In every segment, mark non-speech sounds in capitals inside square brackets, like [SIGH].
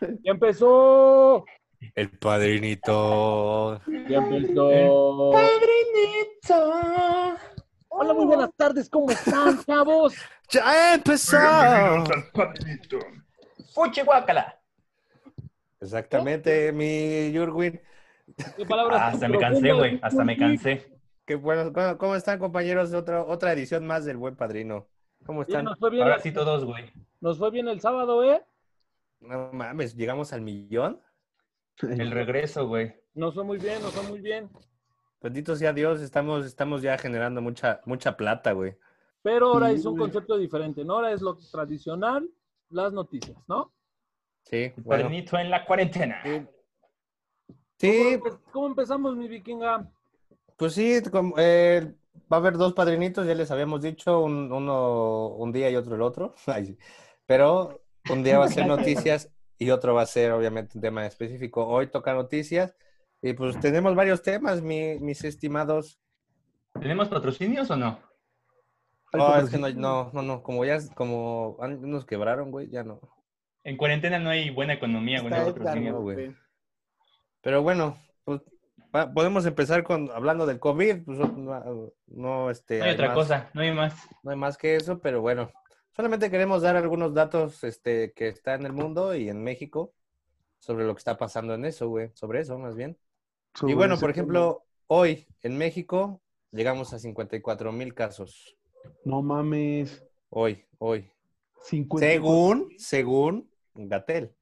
[LAUGHS] Ya empezó. El padrinito. Ya empezó. Padrinito. Hola, muy buenas tardes. ¿Cómo están, [LAUGHS] chavos? Ya empezó. Fuchi guácala. Exactamente, mi Jurwin. ¿Qué palabras Ah, hasta me cansé, güey. Hasta me Turki? Qué cansé. bueno. ¿Cómo, cómo están, compañeros? Otra, otra edición más del Buen Padrino. ¿Cómo Sí, están? nos, fue bien, Ahora sí todos, güey. nos fue bien el sábado, ¿eh? No mames, llegamos al millón. El regreso, güey. Nos fue muy bien, nos fue muy bien. Bendito sea Dios, estamos, estamos ya generando mucha, mucha plata, güey. Pero ahora Sí, es un güey. concepto diferente, ¿no? Ahora es lo tradicional, las noticias, ¿no? Sí, bueno. Padrinito en la cuarentena. Sí, ¿Cómo, empe- cómo empezamos, mi vikinga? Pues sí, como, eh, va a haber dos padrinitos, ya les habíamos dicho, un, uno un día y otro el otro. [LAUGHS] Ay, sí. Pero un día va a ser noticias y otro va a ser obviamente un tema específico. Hoy toca noticias y pues tenemos varios temas, mi- mis estimados. ¿Tenemos patrocinios o no? Oh, es que no, no, no, no, como ya, como nos quebraron, güey, ya no. En cuarentena no hay buena economía, güey. No claro, güey. Pero bueno, pues podemos empezar con hablando del COVID, pues no, no, este, No hay otra más- cosa, no hay más. No hay más que eso, pero bueno, solamente queremos dar algunos datos este, que está en el mundo y en México sobre lo que está pasando en eso, güey, sobre eso más bien. y bueno, por ejemplo, hoy en México llegamos a 54 mil casos. No mames. Hoy, hoy. 50. Según, según Gatel.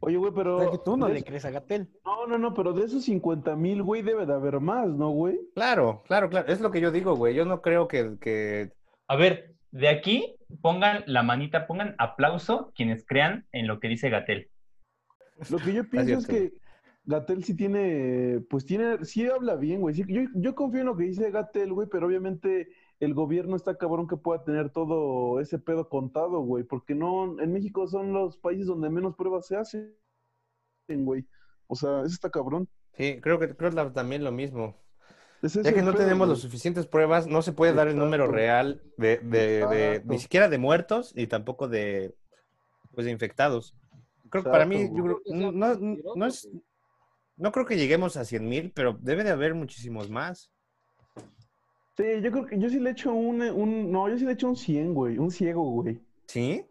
Oye, güey, pero. O sea, que tú no le crees a Gatel. No, no, no, pero de esos 50 mil, güey, debe de haber más, ¿no, güey? Claro, claro, claro. Es lo que yo digo, güey. Yo no creo que, que... A ver, de aquí pongan la manita, pongan aplauso quienes crean en lo que dice Gatel. Lo que yo pienso es que Gatel sí tiene, pues tiene, sí habla bien, güey. Sí, yo, yo confío en lo que dice Gatel, güey, pero obviamente el gobierno está cabrón que pueda tener todo ese pedo contado, güey, porque no, en México son los países donde menos pruebas se hacen, güey. O sea, eso está cabrón. Sí, creo que creo también lo mismo. Es Ya que no pedo, tenemos güey. las suficientes pruebas, no se puede dar el número real de, de- de- Exacto. ni siquiera de muertos y tampoco de, pues, de infectados. Creo que para mí, yo creo- no, no, no es, no creo que lleguemos a 100 mil, pero debe de haber muchísimos más. Sí, yo creo que yo sí le echo un, un, no, yo sí le echo un 100, güey, un ciego, güey. ¿Sí?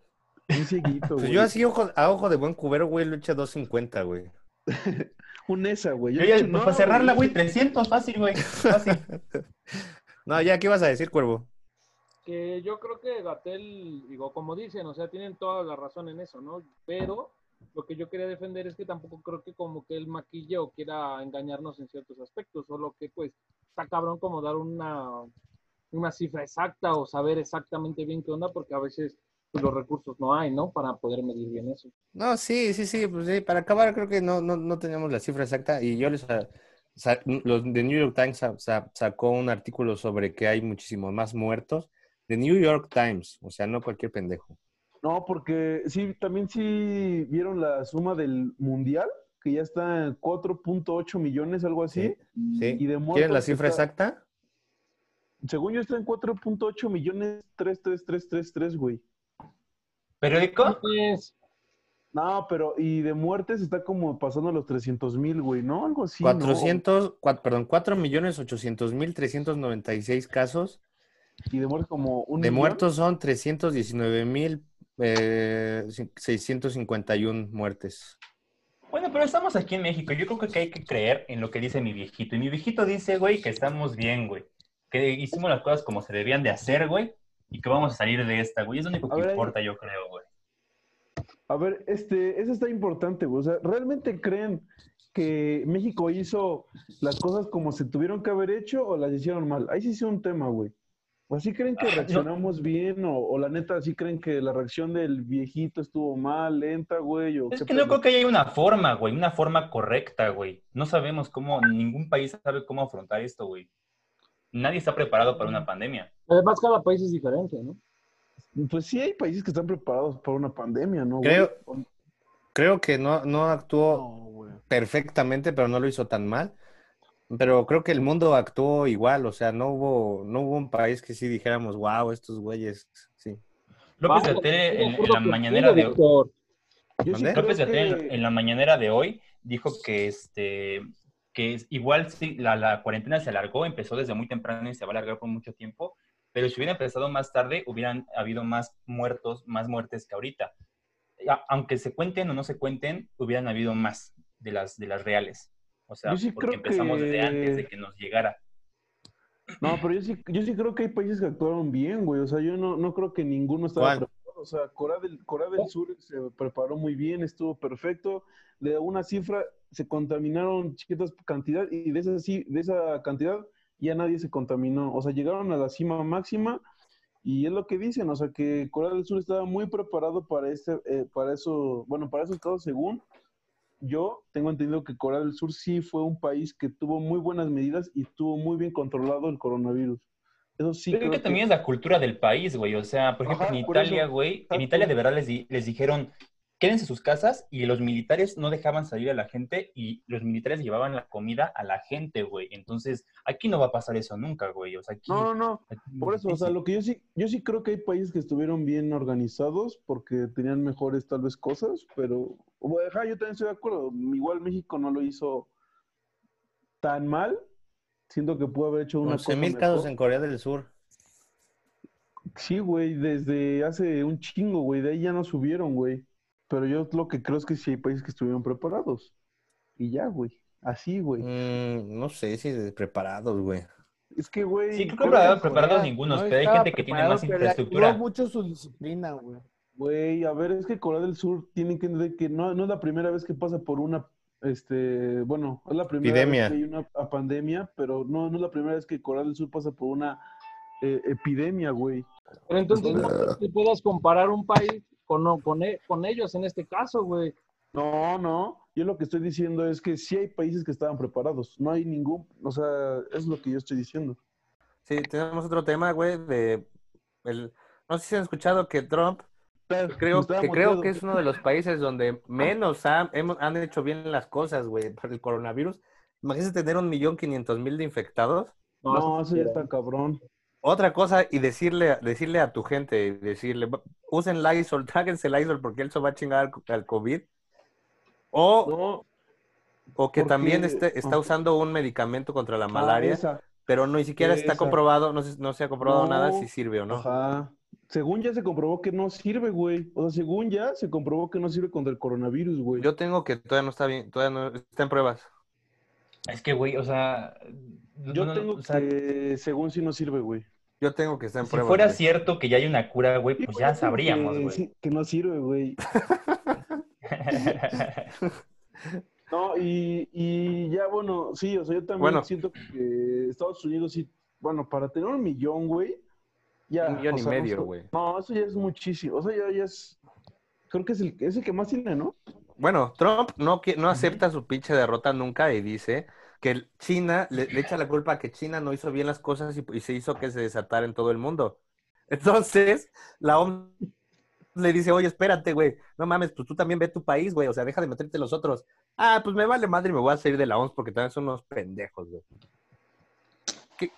Un cieguito, Pues güey. yo así ojo, a ojo de buen cubero, güey, lo eché a 250, güey. [LAUGHS] Un esa, güey. Yo ya, pues, no, para cerrarla, güey, 300, fácil, güey. Fácil. [LAUGHS] No, ya, ¿qué ibas a decir, Cuervo? Que yo creo que Gatel, digo, como dicen, o sea, tienen toda la razón en eso, ¿no? Pero lo que yo quería defender es que tampoco creo que como que él maquille o quiera engañarnos en ciertos aspectos, solo que pues está cabrón como dar una, una cifra exacta o saber exactamente bien qué onda, porque a veces los recursos no hay, ¿no? Para poder medir bien eso. No, sí, sí, sí, pues sí, para acabar creo que no, no, no teníamos la cifra exacta y yo les... ah, Los de New York Times sa- sacó un artículo sobre que hay muchísimos más muertos. De New York Times, o sea, no cualquier pendejo. No, porque sí, también sí vieron la suma del mundial, que ya está en 4.8 millones, algo así. ¿Sí? Y de ¿Quieren la muertos cifra está- exacta? Según yo está en 4.8 millones 33333, güey. ¿Periódico? Pues, No, pero y de muertes está como pasando los 300 mil, güey, ¿no? Algo así. ¿no? 400, cua- perdón, 4 millones 800 mil 396 casos. Y de muertes como un De millón. muertos son 319 mil eh, 651 muertes. Bueno, pero estamos aquí en México. Yo creo que hay que creer en lo que dice mi viejito. Y mi viejito dice, güey, que estamos bien, güey. Que hicimos las cosas como se debían de hacer, güey. Y que vamos a salir de esta, güey. Es lo único que ver, ahí- importa, yo creo, güey. A ver, este, eso está importante, güey. O sea, ¿realmente creen que México hizo las cosas como se tuvieron que haber hecho o las hicieron mal? Ahí sí es un tema, güey. ¿O así creen que Ah, no. reaccionamos bien o, o la neta así creen que la reacción del viejito estuvo mal, lenta, güey? o Es que no pedo? creo que haya una forma, güey. Una forma correcta, güey. No sabemos cómo, ningún país sabe cómo afrontar esto, güey. Nadie está preparado para una pandemia. además cada país es diferente, ¿no? Pues sí hay países que están preparados para una pandemia, ¿no? güey? Creo, creo que no, no actuó No, perfectamente, pero no lo hizo tan mal. Pero creo que el mundo actuó igual, o sea, no hubo, no hubo un país que sí dijéramos, wow, estos güeyes, sí. López en, de en la mañanera de... creo López que- en la mañanera de hoy dijo que este que es- igual sí, la, la cuarentena se alargó, empezó desde muy temprano y se va a alargar por mucho tiempo, pero si hubiera empezado más tarde, hubieran habido más muertos, más muertes que ahorita. Aunque se cuenten o no se cuenten, hubieran habido más de las, de las reales. O sea, sí porque empezamos desde antes de que nos llegara. No, pero yo sí, yo sí creo que hay países que actuaron bien, güey. O sea, yo no, no creo que ninguno estaba ¿Cuál? preparado. O sea, Corea del, Corea del Sur se preparó muy bien, estuvo perfecto. De una cifra se contaminaron ciertas cantidad y de esa, ci- de esa cantidad ya nadie se contaminó. O sea, llegaron a la cima máxima y es lo que dicen. O sea, que Corea del Sur estaba muy preparado para, este, eh, para eso, bueno, para esos casos según yo tengo entendido que Corea del Sur sí fue un país que tuvo muy buenas medidas y tuvo muy bien controlado el coronavirus. Eso sí. Yo creo que también es la cultura del país, güey. O sea, por ejemplo, Ajá, en por Italia, eso. güey, en. Italia de verdad les, di- les dijeron, quédense en sus casas y los militares no dejaban salir a la gente y los militares llevaban la comida a la gente, güey. Entonces, aquí no va a pasar eso nunca, güey. O sea, aquí... No, no, no. aquí Por eso, o sea, lo que yo sí, yo sí creo que hay países que estuvieron bien organizados porque tenían mejores tal vez cosas, pero bueno, ajá, yo también estoy de acuerdo. Igual México no lo hizo tan mal. Siento que pudo haber hecho una 11 cosa mil casos mejor. en Corea del Sur. Sí, güey, desde hace un chingo, güey, de ahí ya no subieron, güey. Pero yo lo que creo es que sí hay países que estuvieron preparados. Y ya, güey. Así, güey. Mm, no sé si de preparados, güey. Es que, güey. Sí, creo que preparados, preparados Corea ningunos, no pero hay gente que tiene preparado, más infraestructura. mucho su disciplina, güey. Güey, a ver, es que Corea del Sur tienen que entender que no, no es la primera vez que pasa por una, este, bueno, es la primera Epidemia. vez que hay una a pandemia, pero no, no es la primera vez que Corea del Sur pasa por una eh, epidemia, güey. Pero entonces no que puedas comparar un país con, con, e- con ellos en este caso, güey. No, no, yo lo que estoy diciendo es que sí hay países que estaban preparados, no hay ningún, o sea, es lo que yo estoy diciendo. Sí, tenemos otro tema, güey, de... El, no sé si han escuchado que Trump, creo, que, creo que es uno de los países donde menos han, hemos- han hecho bien las cosas, güey, para el coronavirus. Imagínate tener un millón quinientos mil de infectados. No, eso ya está cabrón. Otra cosa, y decirle, decirle a tu gente, decirle, "Va- usen Lysol, [LAUGHS] tráguense Lysol porque eso va a chingar al, COVID. O, No, o que porque- también esté- está usando un medicamento contra la ah, malaria, esa. pero no ni siquiera está comprobado, no se, no se ha comprobado No. nada si sirve o no. Ajá. Según ya se comprobó que no sirve, güey. O sea, según ya se comprobó que no sirve contra el coronavirus, güey. Yo tengo que todavía no está bien, todavía no está en pruebas. Es que, güey, o sea... Yo no- tengo o sea, que, según sí no sirve, güey. Yo tengo que estar en Si pruebas. fuera güey. cierto que ya hay una cura, güey, pues ya sabríamos, que güey. sí, que no sirve, güey. [LAUGHS] [LAUGHS] No, y, y ya, bueno, sí, o sea, yo también Bueno. siento que Estados Unidos sí, bueno, para tener un millón, güey, ya. Un millón o y sea, medio, güey. No, eso ya es muchísimo. O sea, ya, ya es. Creo que es el, es el que más tiene, ¿no? Bueno, Trump no, no acepta su pinche derrota nunca y dice que China le, le echa la culpa a que China no hizo bien las cosas y, y se hizo que se desatara en todo el mundo. Entonces, la OMS le dice, oye, espérate, güey, no mames, pues tú también ve tu país, güey, o sea, deja de meterte los otros. Ah, pues me vale madre y me voy a salir de la OMS porque también son unos pendejos, güey. Que-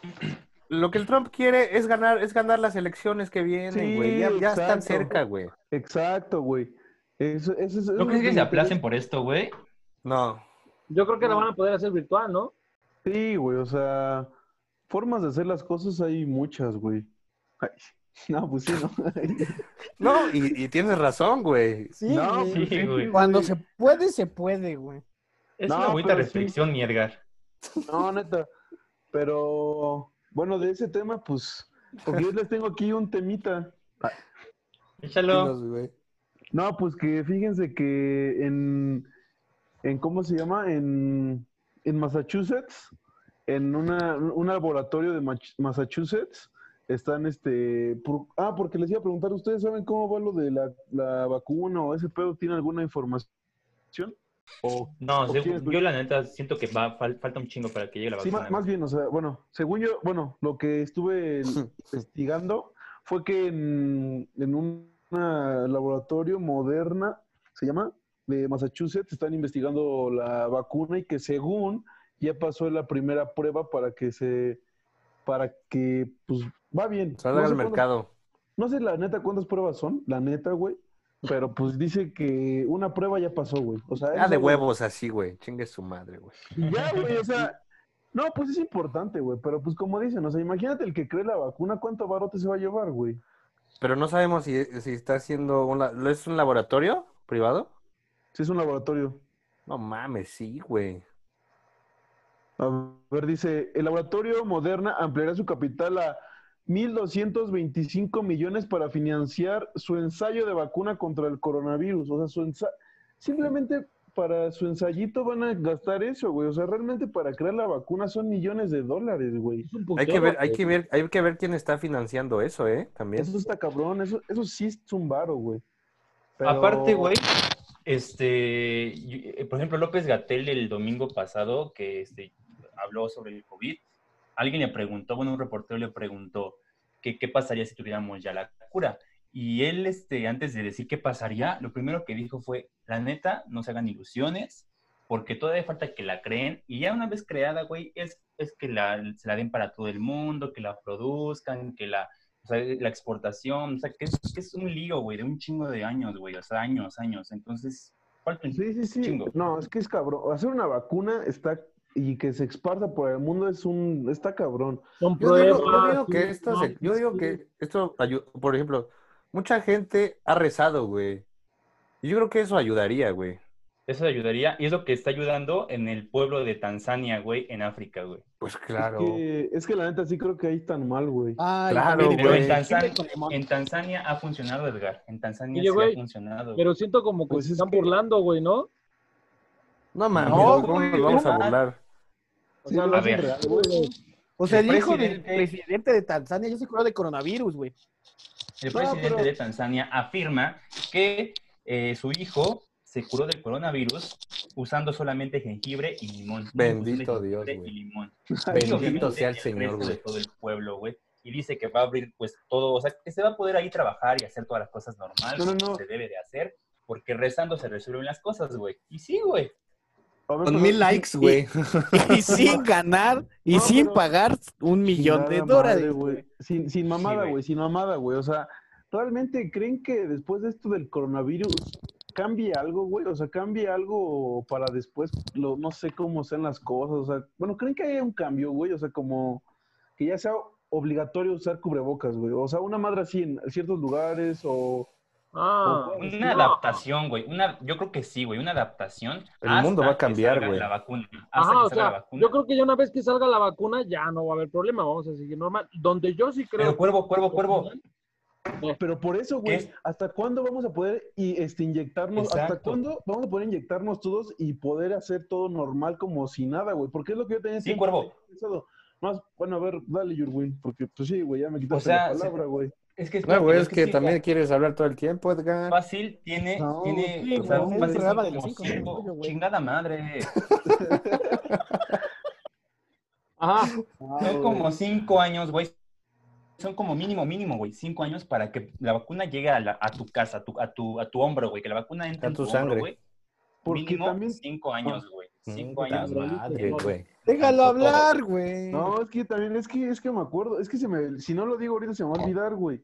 lo que el Trump quiere es ganar, es ganar las elecciones que vienen, Sí, güey. ya, ya están cerca, güey. Exacto, güey. Eso, eso, eso, ¿No es crees que se aplacen por esto, güey? No. Yo creo que la van a poder hacer virtual, ¿no? Sí, güey, o sea, formas de hacer las cosas hay muchas, güey. Ay, [LAUGHS] no, pues sí, ¿no? [LAUGHS] No, y, y tienes razón, güey. Sí, No, güey. pues Sí, güey. Cuando se puede, se puede, güey. Es No, una bonita reflexión, mi Edgar. No, neta. Pero, bueno, de ese tema, pues, porque yo les tengo aquí un temita. Échalo. No, pues que fíjense que en, en ¿cómo se llama? En, en Massachusetts, en una, un laboratorio de Massachusetts, están este... por- ah, porque les iba a preguntar, ¿ustedes saben cómo va lo de la, la vacuna o ese pedo? ¿Tiene alguna información? ¿O No, ¿O se- quieres- yo la neta siento que va, fal- falta un chingo para que llegue la Sí, vacuna. más, más bien, o sea, bueno, según yo, bueno, lo que estuve [LAUGHS] investigando fue que en, en un una laboratorio moderna, se llama, de Massachusetts, están investigando la vacuna y que según ya pasó la primera prueba para que se, para que, pues, va bien. Salga No sé al mercado. no sé la neta cuántas pruebas son, la neta, güey, pero pues dice que una prueba ya pasó, güey. O sea, Ah, de huevos así, güey. Chingue su madre, güey. Ya, güey, o sea, no, pues es importante, güey, pero pues como dicen, o sea, imagínate el que cree la vacuna, ¿cuánto barote se va a llevar, güey? Pero no sabemos si, si está haciendo un... ¿Es un laboratorio privado? Si es un laboratorio. No mames, sí, güey. A ver, dice, el laboratorio Moderna ampliará su capital a 1.225 millones para financiar su ensayo de vacuna contra el coronavirus. O sea, su ensa- simplemente para su ensayito van a gastar eso, güey. O sea, realmente para crear la vacuna son millones de dólares, güey. Es un Hay que ver, hay que ver, hay que ver quién está financiando eso, ¿eh? También. Eso está cabrón, eso, eso sí es un varo, güey. Pero- Aparte, güey, este, eh, por ejemplo, López Gatel el domingo pasado, que este, habló sobre el COVID, alguien le preguntó, bueno, un reportero le preguntó que qué pasaría si tuviéramos ya la cura. Y él, este, antes de decir qué pasaría, lo primero que dijo fue, la neta, no se hagan ilusiones, porque todavía falta que la creen, y ya una vez creada, güey, es, es que la, se la den para todo el mundo, que la produzcan, que la, o sea, la exportación, o sea, que es, que es un lío, güey, de un chingo de años, güey, o sea, años, años. Entonces, falta un Sí, sí, sí. chingo. No, es que es cabrón. Hacer una vacuna está y que se exparta por el mundo es un está cabrón. Son Yo digo, yo digo que esto, no, se- yo digo que esto ayuda, por ejemplo, mucha gente ha rezado, güey. Y yo creo que eso ayudaría, güey. Eso ayudaría, y es lo que está ayudando en el pueblo de Tanzania, güey, en África, güey. Pues claro. Es que, es que la neta sí creo que ahí están mal, güey. Ay, Claro, también, Pero güey. en, Tanzania, en ha funcionado, Edgar. En Tanzania Oye, sí güey, ha funcionado. güey. Pero siento como que Pues se es están que- burlando, güey, ¿no? No mames, No, ¿cómo güey, nos vamos a no. burlar? O sea, a ver. real, güey. O sea, el, El hijo del presidente- de Tanzania ya se curó de coronavirus, güey. El No, presidente pero- de Tanzania afirma que eh, su hijo se curó del coronavirus usando solamente jengibre y limón. Bendito Dios, jengibre güey. y limón. Bendito sea el Señor, güey. de todo el pueblo, güey. Y dice que va a abrir, pues, todo, o sea, que se va a poder ahí trabajar y hacer todas las cosas normales, No, no, no. como se debe de hacer, porque rezando se resuelven las cosas, güey. Y sí, güey. Con mil likes, güey. Y [LAUGHS] sin ganar y No, sin pero- pagar un millón de dólares. madre, güey. Sin, sin mamada, güey. güey, sin mamada, güey. O sea, ¿realmente creen que después de esto del coronavirus cambie algo, güey? O sea, cambie algo para después, lo, no sé cómo sean las cosas. O sea, bueno, ¿creen que haya un cambio, güey? O sea, como que ya sea obligatorio usar cubrebocas, güey. O sea, una madre así en ciertos lugares o... Ah, Una no. adaptación, güey. Una, yo creo que sí, güey. Una adaptación. El mundo va a cambiar, güey. La vacuna. Hasta Ajá, que o salga la sea, vacuna. yo creo que ya una vez que salga la vacuna ya no va a haber problema, vamos a seguir normal. Donde yo sí creo... Pero cuervo, cuervo, cuervo. Pero por eso, güey. ¿hasta cuándo vamos a poder y, este, inyectarnos? ¿Hasta cuándo vamos a poder inyectarnos todos y poder hacer todo normal como si nada, güey? Porque es lo que yo tenía Sí, Cuervo. pensado. Más, bueno, a ver, dale, Yurwin, porque pues sí, güey, ya me quitaste sea, la palabra, güey. Es que, No, güey, es que sí, también ya quieres hablar todo el tiempo, Edgar. Fácil tiene, No, tiene, sí, o sea, es fácil de los cinco cinco- güey. chingada madre. [LAUGHS] Ajá, Son como cinco años, güey. Son como mínimo, mínimo, güey. Cinco años para que la vacuna llegue a, la- a tu casa, a tu, a tu, a tu hombro, güey. Que la vacuna entre A en tu tu, sangre. güey. Porque Mínimo también- cinco años, güey. Cinco Puta años, madre, güey. Déjalo hablar, güey. No, es que también, es que, es que me acuerdo, es que se me, si no lo digo ahorita se me va a olvidar, güey.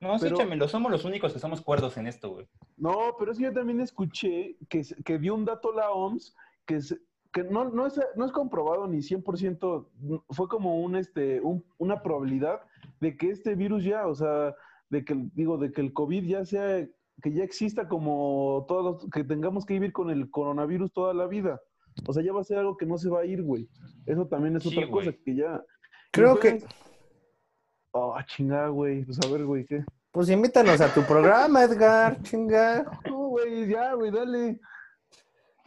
No, sí, Pero- échamelo. Somos los únicos que somos cuerdos en esto, güey. No, pero es que yo también escuché que, que dio un dato la OMS que, se- que no, no, es, no es comprobado ni 100%, fue como un, este, un- una probabilidad de que este virus ya, o sea, de que, digo, de que el COVID ya sea, que ya exista como todos, que tengamos que vivir con el coronavirus toda la vida. O sea, ya va a ser algo que no se va a ir, güey. Eso también es Sí, otra cosa que ya... Creo que, Oh, chingada, güey. Pues a ver, güey, ¿qué? pues invítanos a tu programa, Edgar, chinga. No, güey, ya, güey, dale.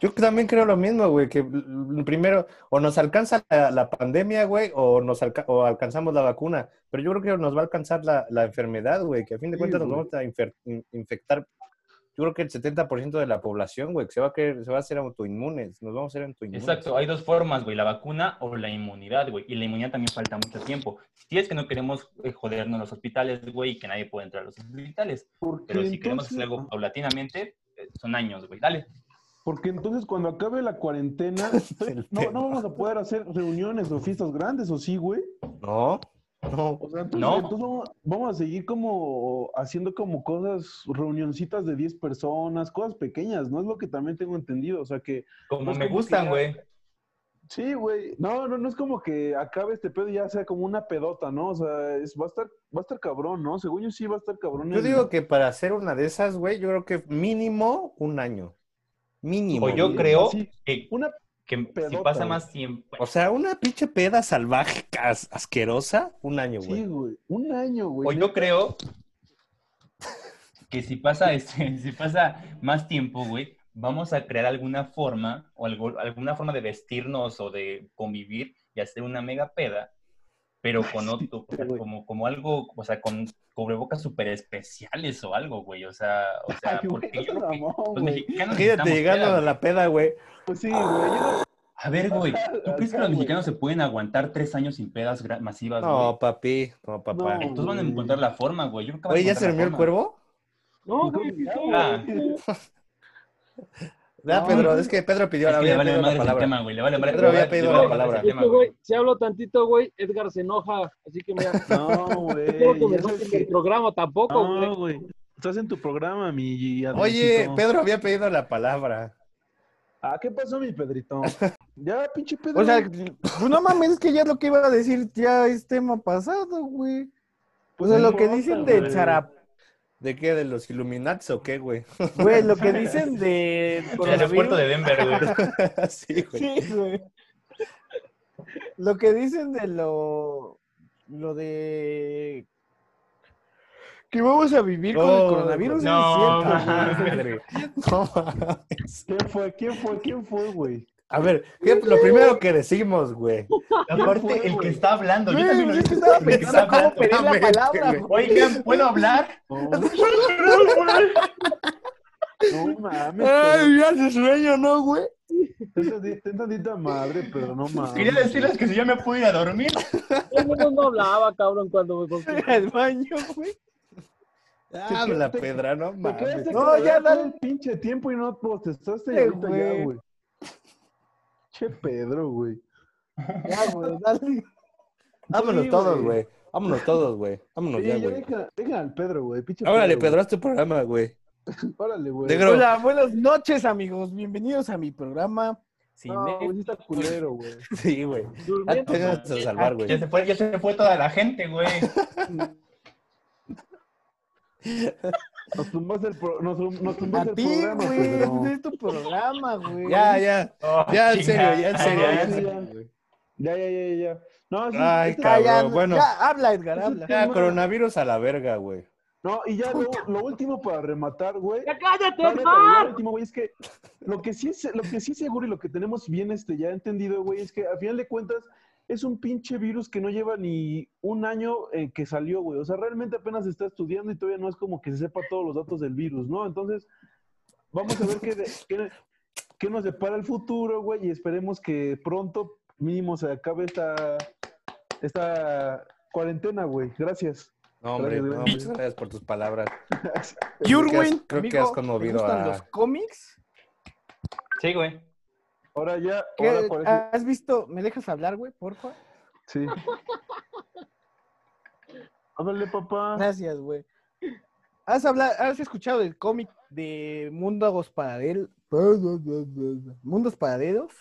Yo también creo lo mismo, güey, que primero o nos alcanza la, la pandemia, güey, o nos alca- o alcanzamos la vacuna. Pero yo creo que nos va a alcanzar la, la enfermedad, güey, que a fin de Sí, cuentas nos vamos a in- infectar. Yo creo que el 70% de la población, güey, que se va a querer, se va a hacer autoinmunes, nos vamos a hacer autoinmunes. Exacto, hay dos formas, güey, la vacuna o la inmunidad, güey. Y la inmunidad también falta mucho tiempo. Si es que no queremos eh, jodernos en los hospitales, güey, y que nadie puede entrar a los hospitales. Pero si queremos hacer entonces- algo paulatinamente, eh, son años, güey. Dale. Porque entonces cuando acabe la cuarentena, [LAUGHS] El no, no vamos a poder hacer reuniones o fiestas grandes, ¿o sí, güey? No, No. O sea, entonces, No. entonces vamos, vamos a seguir como haciendo como cosas, reunioncitas de 10 personas, cosas pequeñas, ¿no? Es lo que también tengo entendido. O sea que, Como Pues me como gustan, güey. sí, güey. No, no, no es como que acabe este pedo y ya sea como una pedota, ¿no? O sea, es, va a estar, va a estar cabrón, ¿no? Según yo sí va a estar cabrón. Yo el- digo que para hacer una de esas, güey, yo creo que mínimo un año. Mínimo. O yo creo Sí, que, una que si pasa más tiempo. O sea, una pinche peda salvaje, as- asquerosa, un año, Sí, güey. güey. Un año, güey. O yo creo que si pasa, este, [LAUGHS] si pasa más tiempo, güey, vamos a crear alguna forma o algo- alguna forma de vestirnos o de convivir y hacer una mega peda, pero con otro, o sea, güey. como, como algo, o sea, con cubrebocas súper especiales o algo, güey. O sea, o [LAUGHS] sea, Ay, güey, porque yo no creo que mamón, los güey. mexicanos Imagínate necesitamos llegando peda, a güey. la peda, güey. Pues sí, güey. yo- A ver, güey, ¿tú crees que los güey. mexicanos se pueden aguantar tres años sin pedas masivas, güey? No, papi, no, papá. No. Entonces van a encontrar la forma, güey. Yo creo que van a Oye, ¿ya se durmió el cuervo? No, Pues, güey, ya, sí, güey. No, Pedro, es que Pedro pidió, Es que la palabra. tema, güey. Le vale madre Pedro había pedido la palabra. Es que, si hablo tantito, güey, Edgar se enoja. Así que mira, [LAUGHS] No, güey. no que que- programa tampoco, güey. No, güey. Estás en tu programa, mi Oye. Pedro había pedido la palabra. Ah, ¿qué pasó, mi Pedrito? [LAUGHS] ya, pinche Pedro. O sea, pues no mames, es que ya lo que iba a decir ya es tema pasado, güey. O Pues sea, no lo que importa, dicen de. Zarap, ¿De qué? ¿De los Illuminati o qué, güey? güey, lo que dicen de [LAUGHS] El aeropuerto de Denver, güey. [LAUGHS] sí, güey. Sí, güey. Lo que dicen de lo lo de que vamos a vivir con el Oh, coronavirus no. No. [LAUGHS] ¿Quién fue? ¿Quién fue? ¿Quién fue, güey? A ver, ¿qué- lo primero que decimos, güey. [LAUGHS] Aparte, el que está hablando. Yo también lo es dije. estaba El que está pensando cómo hablando. pedir la Exactamente, palabra, güey. güey. Oigan, ¿puedo hablar? No, [LAUGHS] no mames. Ay, ya se sueño, ¿no, güey? Ten tantita madre, pero no [LAUGHS] mames. Quería decirles que si ya me puedo ir a dormir. Yo no, no hablaba, cabrón, cuando me porque- Al baño, güey. Habla, te- Pedra, no mames. No, ya dale. el pinche tiempo y no contestaste y Eh, ahorita ya, güey. Che Pedro, güey. [LAUGHS] Ya, güey, dale. Vámonos Sí, todos, güey. Vámonos todos, güey. Vámonos Sí, ya, ya güey. deja, deja al Pedro, güey. Pinche Órale, güey. Pedro, haz tu programa, güey. [LAUGHS] Órale, güey. Negro. Hola, buenas noches, amigos. Bienvenidos a mi programa. Sin No, güey, sí está culero, güey. [LAUGHS] Sí, güey. Ya durmiendo. te vas a salvar, Ya güey. se fue, ya se fue toda la gente, güey. Nos tumbaste el, pro- nos, nos A tumbaste el ti, programa, güey. Es tu programa, güey. Ya, ya. Oh, Ya, en serio, ya, en serio. Ya, en sí, serio, ya. Ya, ya, ya, ya. No, sí, Ay, este- Ya, ya, cabrón, bueno. ya, habla, Edgar, habla. Ya, coronavirus a la verga, güey. No, y ya lo, lo último para rematar, güey. ¡Ya cállate, güey, lo Edgar! último, güey, es que lo que sí es, lo que sí es seguro y lo que tenemos bien este, ya entendido, güey, es que a final de cuentas es un pinche virus que no lleva ni un año eh, que salió, güey. O sea, realmente apenas se está estudiando y todavía no es como que se sepa todos los datos del virus, ¿no? Entonces, vamos a ver qué, de- qué, qué nos depara el futuro, güey, y esperemos que pronto mínimo se acabe esta, esta cuarentena, güey. Gracias. No, hombre, Gracias, no, muchas gracias por tus palabras. [LAUGHS] Yurwin, creo que has conmovido ¿te gustan a- los cómics? Sí, güey. Ahora ya, ¿Qué- ahora parece- ¿Has visto? ¿Me dejas hablar, güey, porfa? Sí. Háblale, papá. Gracias, güey. ¿Has, hablado, ¿Has escuchado del cómic de Mundos Paralelos? Mundos Paralelos.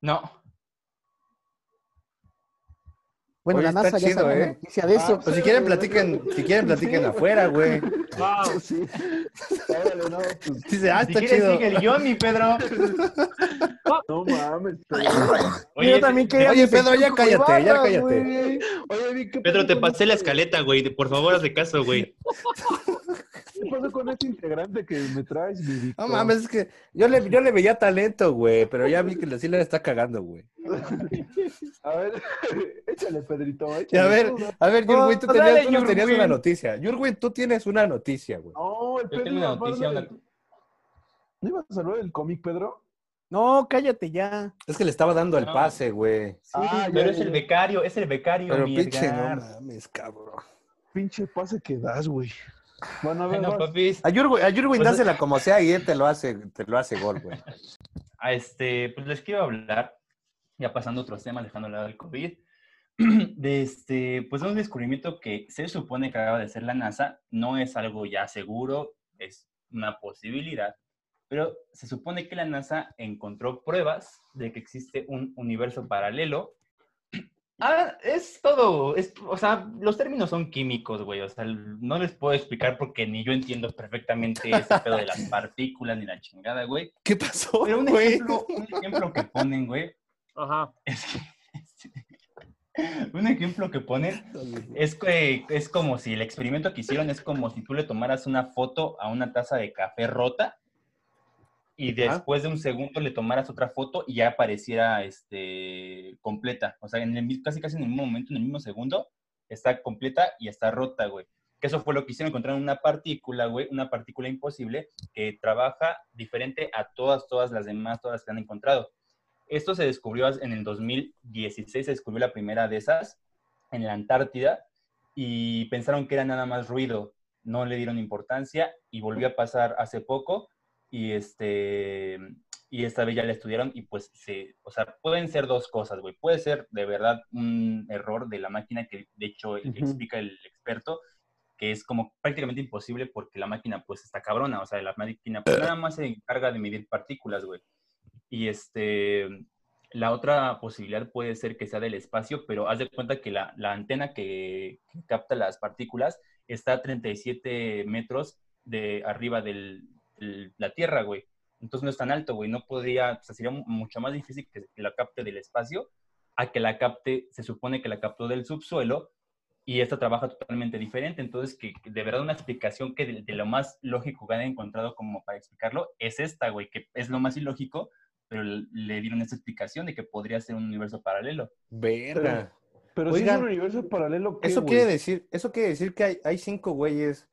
No. Bueno, Oye, la está NASA ya chido, una ¿eh? noticia de eso. Pues si quieren platiquen, si quieren platiquen [LAUGHS] Sí, afuera, güey. Wow. Sí. Órale, no, pues, Dice, ah, Si está quieres, chido. sigue el guion, mi Pedro. [LAUGHS] no mames. Pedro. Yo también quería Oye, Pedro, ya cállate, ya cállate. Oye, Vic, ¿qué Pedro, te pasé la escaleta, güey. Por favor, haz de caso, güey. [LAUGHS] ¿Qué pasó con este integrante que me traes, mi? No mames, es que yo le, yo le veía talento, güey, pero ya vi que sí le está cagando, güey. A ver, [LAUGHS] échale, Pedrito, Y échale. a ver, tú, a ver, Yurwin, tú, tenías, dale, tú nos tenías una noticia. Yurwin, tú tienes una noticia, güey. No, el Yo Pedro tengo una iba a hablar noticia, una- ¿No ibas a hablar del cómic, Pedro? No, cállate ya. Es que le estaba dando el pase, güey. Ah, Pero ya, es ya, el becario, es el becario, Pero pinche, no mames, cabrón. Pinche pase que das, güey. Bueno, a ver, Bueno, papis. A Yurwin Pues- dásela como sea y él te lo hace, te lo hace gol, güey. a este, pues les quiero hablar, ya pasando a otros temas, dejando lado del COVID, [CLEARS THROAT] de este, pues un descubrimiento que se supone que acaba de hacer la NASA, no es algo ya seguro, es una posibilidad, pero se supone que la NASA encontró pruebas de que existe un universo paralelo. Ah, es todo, es, o sea, los términos son químicos, güey, o sea, no les puedo explicar porque ni yo entiendo perfectamente ese pedo de las [LAUGHS] partículas ni la chingada, güey. ¿Qué pasó, Pero un güey? ejemplo, un ejemplo que ponen, güey, Ajá. es que, [LAUGHS] un ejemplo que ponen es que es como si el experimento que hicieron es como si tú le tomaras una foto a una taza de café rota y después de un segundo le tomaras otra foto y ya apareciera este, completa. O sea, en el, casi casi en el mismo momento, en el mismo segundo, está completa y está rota, güey. Que eso fue lo que hicieron, encontraron una partícula, güey, una partícula imposible que trabaja diferente a todas, todas las demás, todas las que han encontrado. Esto se descubrió en el 2016, se descubrió la primera de esas en la Antártida y pensaron que era nada más ruido, no le dieron importancia y volvió a pasar hace poco y este y esta vez ya la estudiaron y pues se, o sea, pueden ser dos cosas, güey. Puede ser de verdad un error de la máquina que de hecho explica el experto que es como prácticamente imposible porque la máquina pues está cabrona, o sea, la máquina pues nada más se encarga de medir partículas, güey. Y este, la otra posibilidad puede ser que sea del espacio, pero haz de cuenta que la, la antena que, que capta las partículas está a 37 metros de arriba de la Tierra, güey. Entonces no es tan alto, güey. No podría, o sea, sería mu- mucho más difícil que, la capte del espacio a que la capte, se supone que la captó del subsuelo y esta trabaja totalmente diferente. Entonces, que, que de verdad una explicación que de, de lo más lógico que han encontrado como para explicarlo es esta, güey, que es lo más ilógico, pero le le dieron esta explicación de que podría ser un universo paralelo. Verga. Pero si es Oigan, un universo paralelo, ¿qué, Eso güey? quiere decir, eso quiere decir que hay, hay cinco güeyes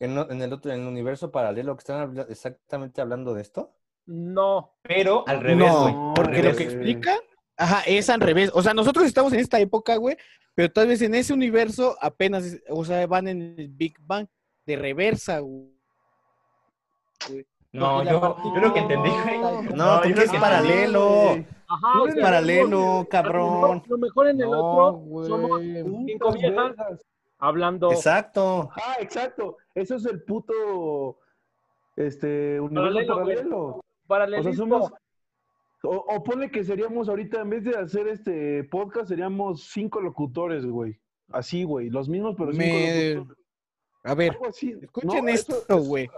en, el otro, en el universo paralelo que están habla- exactamente hablando de esto. No. Pero al revés, güey. No, porque lo revés. que explica, ajá, es al revés. O sea, nosotros estamos en esta época, güey, pero tal vez en ese universo apenas, o sea, van en el Big Bang de reversa, güey. No, yo, yo lo que entendí, güey. No, No, es que- paralelo. Ajá. No o es sea, paralelo, lo cabrón. Lo mejor en el No, otro somos cinco viejas. Hablando. Exacto. Ah, exacto. Eso es el puto este universo Paralelo, paralelo. O sea, somos. O, o ponle que seríamos ahorita, en vez de hacer este podcast, seríamos cinco locutores, güey. Así, güey. Los mismos, pero cinco Me- locutores. A ver, escuchen No, eso- esto, güey.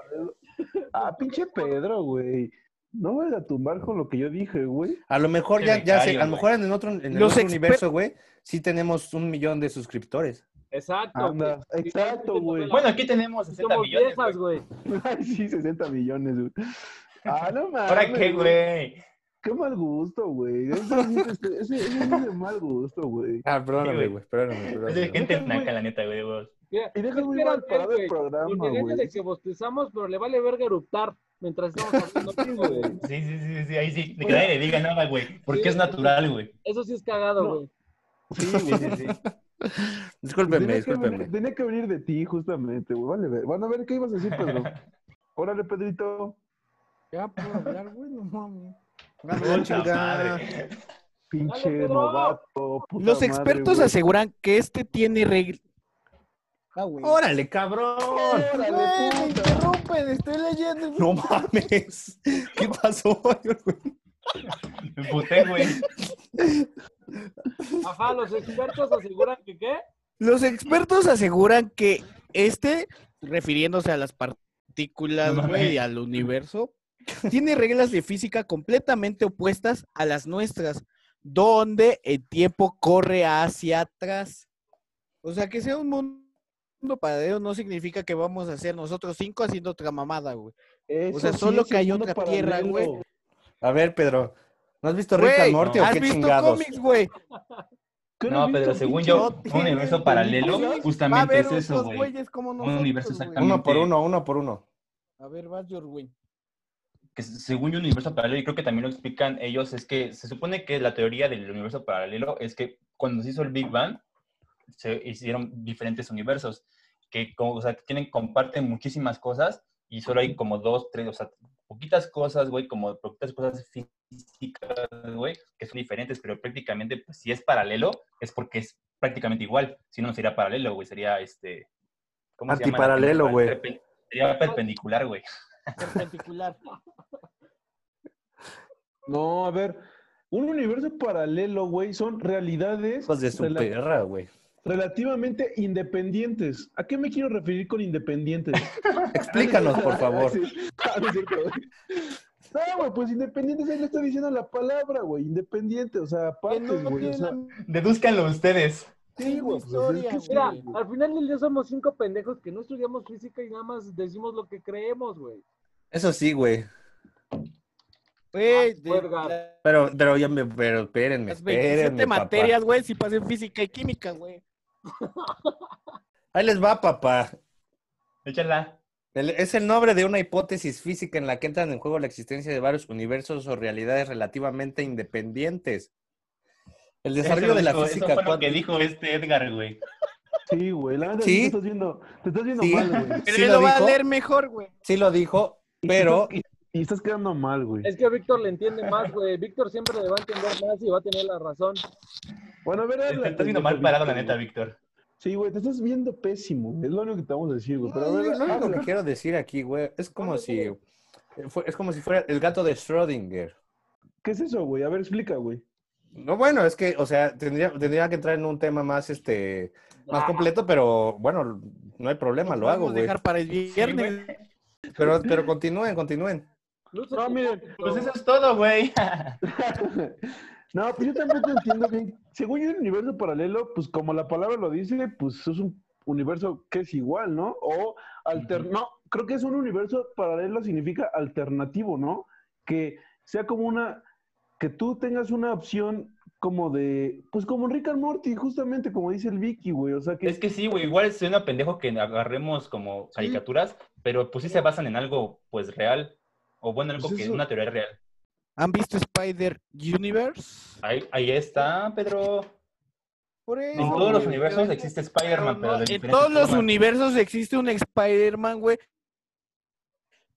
Ah, pinche Pedro, güey. No vas a tumbar con lo que yo dije, güey. A lo mejor ya, ya sé, a lo mejor en el otro, en el otro universo, güey, sí tenemos un millón de suscriptores. Exacto. Anda, güey. exacto, güey. Bueno, aquí tenemos 60 somos millones, viejas, güey. [LAUGHS] Ay, sí, 60 millones, güey. Ah, no mames. [LAUGHS] ¿Ahora qué, güey? Qué mal gusto, güey. Eso sí es- ese- ese es de mal gusto, güey. Ah, perdóname, güey. perdóname, Es perdóname. de gente naca, la neta, güey. Mira, Y dejas muy mal parado el güey, programa, güey. de que bostezamos, pero le vale verga eruptar mientras estamos hablando güey. Sí, sí, sí, sí, ahí sí. De que nadie le diga nada, güey. Porque es natural, güey. Eso sí es cagado, No. güey. Sí, güey, sí, sí. [LAUGHS] Discúlpenme, discúlpenme. venir, tenía que venir de ti, justamente, güey. Vale, ver. Van a ver qué ibas a decir, Pedro. [LAUGHS] Órale, Pedrito. Ya puedo hablar, güey, no mames. Madre. Pinche Pedro. novato. puta Los madre, expertos güey. aseguran que este tiene reglas. Ah, güey. ¡Órale, cabrón! Órale, Güey, me interrumpen, estoy leyendo. No mames. ¿Qué pasó? [LAUGHS] [LAUGHS] Me emputé, güey. Ajá, los expertos aseguran que qué. Los expertos aseguran que este, refiriéndose a las partículas, No güey, mames. y al universo, tiene reglas de física completamente opuestas a las nuestras, donde el tiempo corre hacia atrás. O sea, que sea un mundo paralelo no significa que vamos a ser nosotros cinco haciendo otra mamada, güey. Eso O sea, sí solo que hay otra tierra, güey. A ver, Pedro. ¿No has visto Rick Güey, and Morty o ¿has qué visto chingados? cómics, güey? ¿Qué No, Pedro, según yo, un universo paralelo justamente es eso, güey. Un universo güey. exactamente. Uno por uno, uno por uno. A ver, vas, George, que según yo, un universo paralelo, y creo que también lo explican ellos, es que se supone que la teoría del universo paralelo es que cuando se hizo el Big Bang, se hicieron diferentes universos, que como, o sea, tienen, comparten muchísimas cosas y solo hay como dos, tres, o sea, poquitas cosas, güey, como poquitas cosas físicas, güey, que son diferentes, pero prácticamente, pues si es paralelo, es porque es prácticamente igual. Si no, no sería paralelo, güey, sería este... ¿cómo? Antiparalelo, güey. Perpen- Sería perpendicular, güey. Perpendicular. No, a ver, un universo paralelo, güey, son realidades Hijos de su rela- perra, güey. Relativamente independientes. ¿A qué me quiero referir con independientes? [LAUGHS] Explícanos, por favor. [LAUGHS] Sí. Ah, no güey. Pues independientes, ahí le está diciendo la palabra, güey, independiente, o sea, aparte, no güey, o sea, Dedúzcanlo ustedes. sí, güey, pues, historia, es que Mira, güey. al final del día somos cinco pendejos que no estudiamos física y nada más decimos lo que creemos, güey. Eso sí, güey. Güey, Pero, pero ya me, pero espérenme, las 27 espérenme, papá. materias, güey, si pasé física y química, güey. Ahí les va, papá. Échala. El- es el nombre de una hipótesis física en la que entran en juego la existencia de varios universos o realidades relativamente independientes. El desarrollo Eso de la dijo- física Eso fue lo que dijo este Edgar, güey. Sí, güey, la neta ¿Sí? te estás viendo, te estás viendo Sí. mal, güey. Pero Sí él lo lo va a leer mejor, güey. Sí lo dijo, Y pero Y, estás quedando mal, güey. Es que Víctor le entiende más, güey. Víctor siempre le va a entender más y va a tener la razón. Bueno, a ver, Te estás viendo mal parado, la neta. Víctor. Sí, güey, te estás viendo pésimo. Es lo único que te vamos a decir, güey. Pero a No, ver, lo único que quiero decir aquí, güey, es como si fue- es como si fuera el gato de Schrödinger. ¿Qué es eso, güey? A ver, explica, güey. No, bueno, es que, o sea, tendría, tendría que entrar en un tema más, este, más Ah, completo, pero bueno, no hay problema, lo hago, güey. dejar para el viernes. Pero, pero continúen, continúen. No, tu miren. Pues eso es todo, güey. [LAUGHS] [LAUGHS] no, pues yo tampoco entiendo bien. Según yo, un universo paralelo, pues como la palabra lo dice, pues es un universo que es igual, ¿no? O alter... Ujú. No, creo que es un universo paralelo significa alternativo, ¿no? Que sea como una... Que tú tengas una opción como de... Pues como Rick and Morty, justamente como dice el Vicky, güey. O sea que... Es que sí, güey. Igual suena pendejo que agarremos como caricaturas, pero pues sí se basan en algo, pues, real. O bueno, algo Pues que eso- una teoría real. ¿Han visto Spider Universe? Ahí, ahí está, Pedro. Por eso, En todos los universos Pero- existe Spider-Man, pero pero no, de en todos los formas. universos existe un Spider-Man, güey.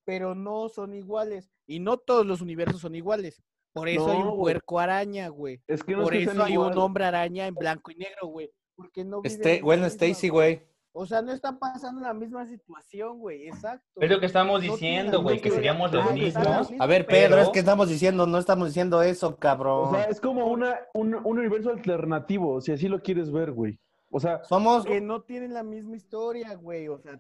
Pero no son iguales. Y no todos los universos son iguales. Por eso hay un puerco araña, güey. Es que no Por es eso hay un hombre araña en blanco y negro, güey. Porque no Este, bueno, Stacy, güey. O sea, no están pasando la misma situación, güey. Exacto. Es lo que estamos diciendo, güey, que seríamos los mismos. A ver, Pedro, Pero- es que estamos diciendo, no estamos diciendo eso, cabrón. O sea, es como una, un, un universo alternativo, si así lo quieres ver, güey. O sea, Somos, Que no tienen la misma historia, güey. O sea,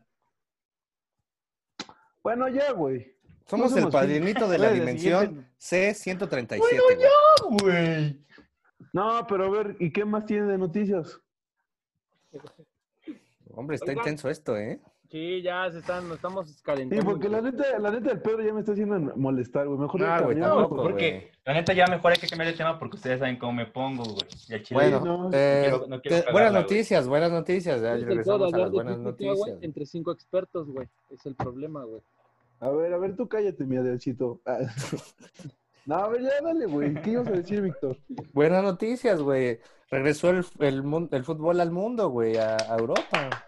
bueno, ya, güey. somos no el somos padrinito de la dimensión C137. güey. Güey. No, pero a ver, ¿y qué más tiene de noticias? Hombre, está intenso esto, ¿eh? Sí, ya se están, nos estamos Sí, calentando. porque la neta, la neta del Pedro ya me está haciendo molestar, güey. Mejor Ah, güey, tampoco. Porque güey. la neta ya mejor hay que cambiar de tema porque ustedes saben cómo me pongo, güey. Y chile- Bueno, no, eh, quiero- no quiero te- cagarla, buenas güey. noticias, buenas noticias. Ya Es el pedo de regresamos a las de buenas güey, noticias. entre cinco expertos, güey. Es el problema, güey. A ver, a ver, tú cállate, mi Adelcito. [LAUGHS] No, a ver, ya dale, güey. ¿Qué ibas a decir, Víctor? Buenas noticias, güey. Regresó el, el, fútbol al mundo, güey, a, a Europa.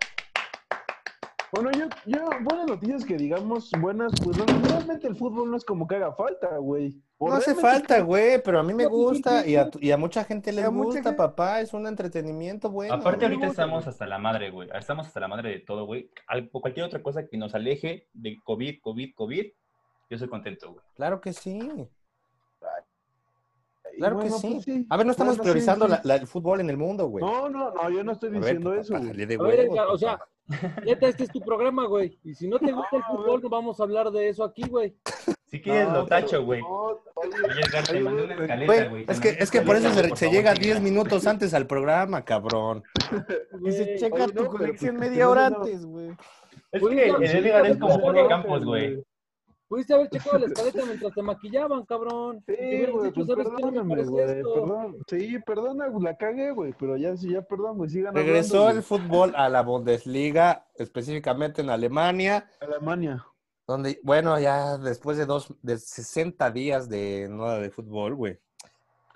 Bueno, yo, yo, buenas noticias que digamos buenas, pues no, realmente el fútbol no es como que haga falta, güey. O No hace falta, güey, pero a mí me gusta y a, y a mucha gente mucha gusta, gente- papá. Es un entretenimiento bueno. Aparte, güey. ahorita estamos hasta la madre, güey. Estamos hasta la madre de todo, güey. Cualquier otra cosa que nos aleje de COVID, COVID, COVID, yo soy contento, güey. Claro que sí. Y Claro que bueno, sí. pues A ver, no estamos priorizando sí. la- la- el fútbol en el mundo, güey. No, no, no, yo no estoy ver, diciendo papá, eso, güey. A ver, o sea, neta, este es tu programa, güey. Y si no te gusta el fútbol, no vamos a hablar de eso aquí, güey. Si quieres, No, lo tacho, güey. no, es que, es que por eso se, por se favor, llega síguela. 10 minutos antes al programa, cabrón. Dice, [LAUGHS] Güey, checa oye, tu no, pues, media hora antes, güey. Es que el Edgar es como Jorge Campos, güey. Pudiste haber checado la escaleta mientras te maquillaban, cabrón. Sí, güey, pues perdón. Sí, perdona, la cagué, güey, pero ya, sí, ya, perdón, güey, sigan Regresó hablando, el fútbol a la Bundesliga, específicamente en Alemania. Alemania. donde, bueno, ya después de dos, de 60 días de nada de fútbol, güey.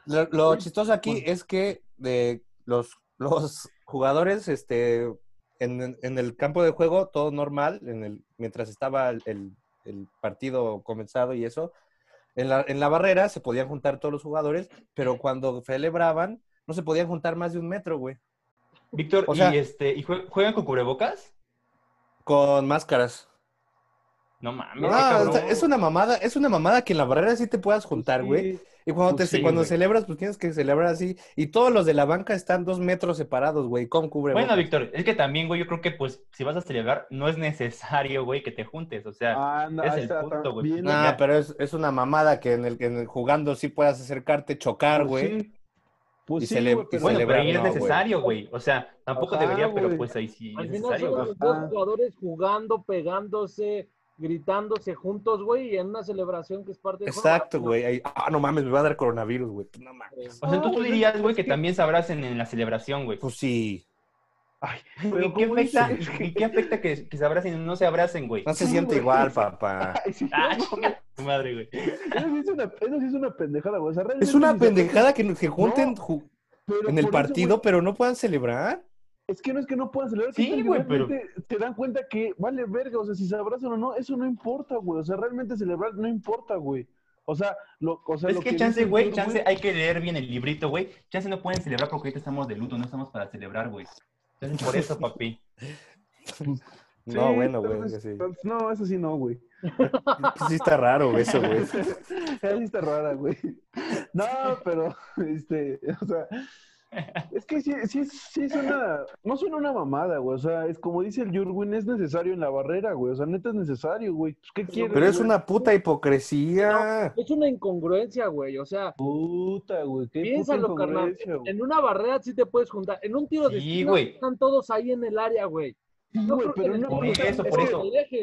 Lo, lo chistoso aquí es que de los, los jugadores, este, en, en el campo de juego, todo normal, en el, mientras estaba el, el- el partido comenzado y eso, en la, en la barrera se podían juntar todos los jugadores, pero cuando celebraban, no se podían juntar más de un metro, güey. Víctor, O sea- ¿y, este, ¿y jue- juegan con cubrebocas? Con máscaras. No mames, No, es- es una mamada, es una mamada que en la barrera sí te puedas juntar, güey. Y cuando, Pues te, sí, cuando güey. celebras, pues tienes que celebrar así. Y todos los de la banca están dos metros separados, güey, con cubrebocas. Bueno, Víctor, es que también, güey, yo creo que, pues, si vas a celebrar, no es necesario, güey, que te juntes. O sea, Anda, es el punto, güey. bien. Ah, pero es, es una mamada que en el, que en el jugando sí puedas acercarte, chocar, Pues güey. sí. Pues Y sí, cele- güey, y pero- bueno, pero ahí es no, güey. necesario, güey. O sea, tampoco Ajá, debería, pero pues ahí sí Al es final necesario, son los dos jugadores jugando, pegándose, gritándose juntos, güey, en una celebración que es parte juego. Exacto, güey. Ah, no mames, me va a dar coronavirus, güey. Pues, No mames. O sea, Ah, tú, tú pues, dirías, güey, que también se abracen en la celebración, güey. Pues sí. Ay, ¿Y qué ¿cómo afecta, y qué afecta que, que se abracen y no se abracen, güey? No se Sí, siente güey. igual, papá. [LAUGHS] Ay, sí, Ah, no, chinga tu madre, güey. Eso sí es una, eso sí es una pendejada, güey. O sea, Es una pendejada que se junten No, ju- pero en el eso, partido, pero no puedan celebrar. Es que no es que no puedan celebrar, Sí, ¿qué tal que güey, pero- realmente te dan cuenta que vale verga, o sea, si se abrazan o no, eso no importa, güey. O sea, realmente celebrar no importa, güey. O sea, lo, o sea, Es lo que chance, güey, chance hay que leer bien el librito, güey. Chance no pueden celebrar porque ahorita estamos de luto, no estamos para celebrar, güey. Por eso, [LAUGHS] papi. No, Sí, bueno, güey. sí. No, eso sí no, güey. Pues sí está raro eso, [LAUGHS] güey. Ahí está rara, güey. No, pero, [LAUGHS] este, o sea, es que sí, sí, sí es una, no suena una mamada, güey. O sea, es como dice el Jurwin, es necesario en la barrera, güey. O sea, neta es necesario, güey. Pues, ¿Qué quieres? Pero es güey? una puta hipocresía. Es una incongruencia, güey. O sea, Puta, güey. Qué piénsalo, puta carnal. incongruencia, güey. En una barrera sí te puedes juntar. En un tiro de Sí, esquina güey. están todos ahí en el área, güey. Sí, No güey, que pero en una puta- eso, por es que-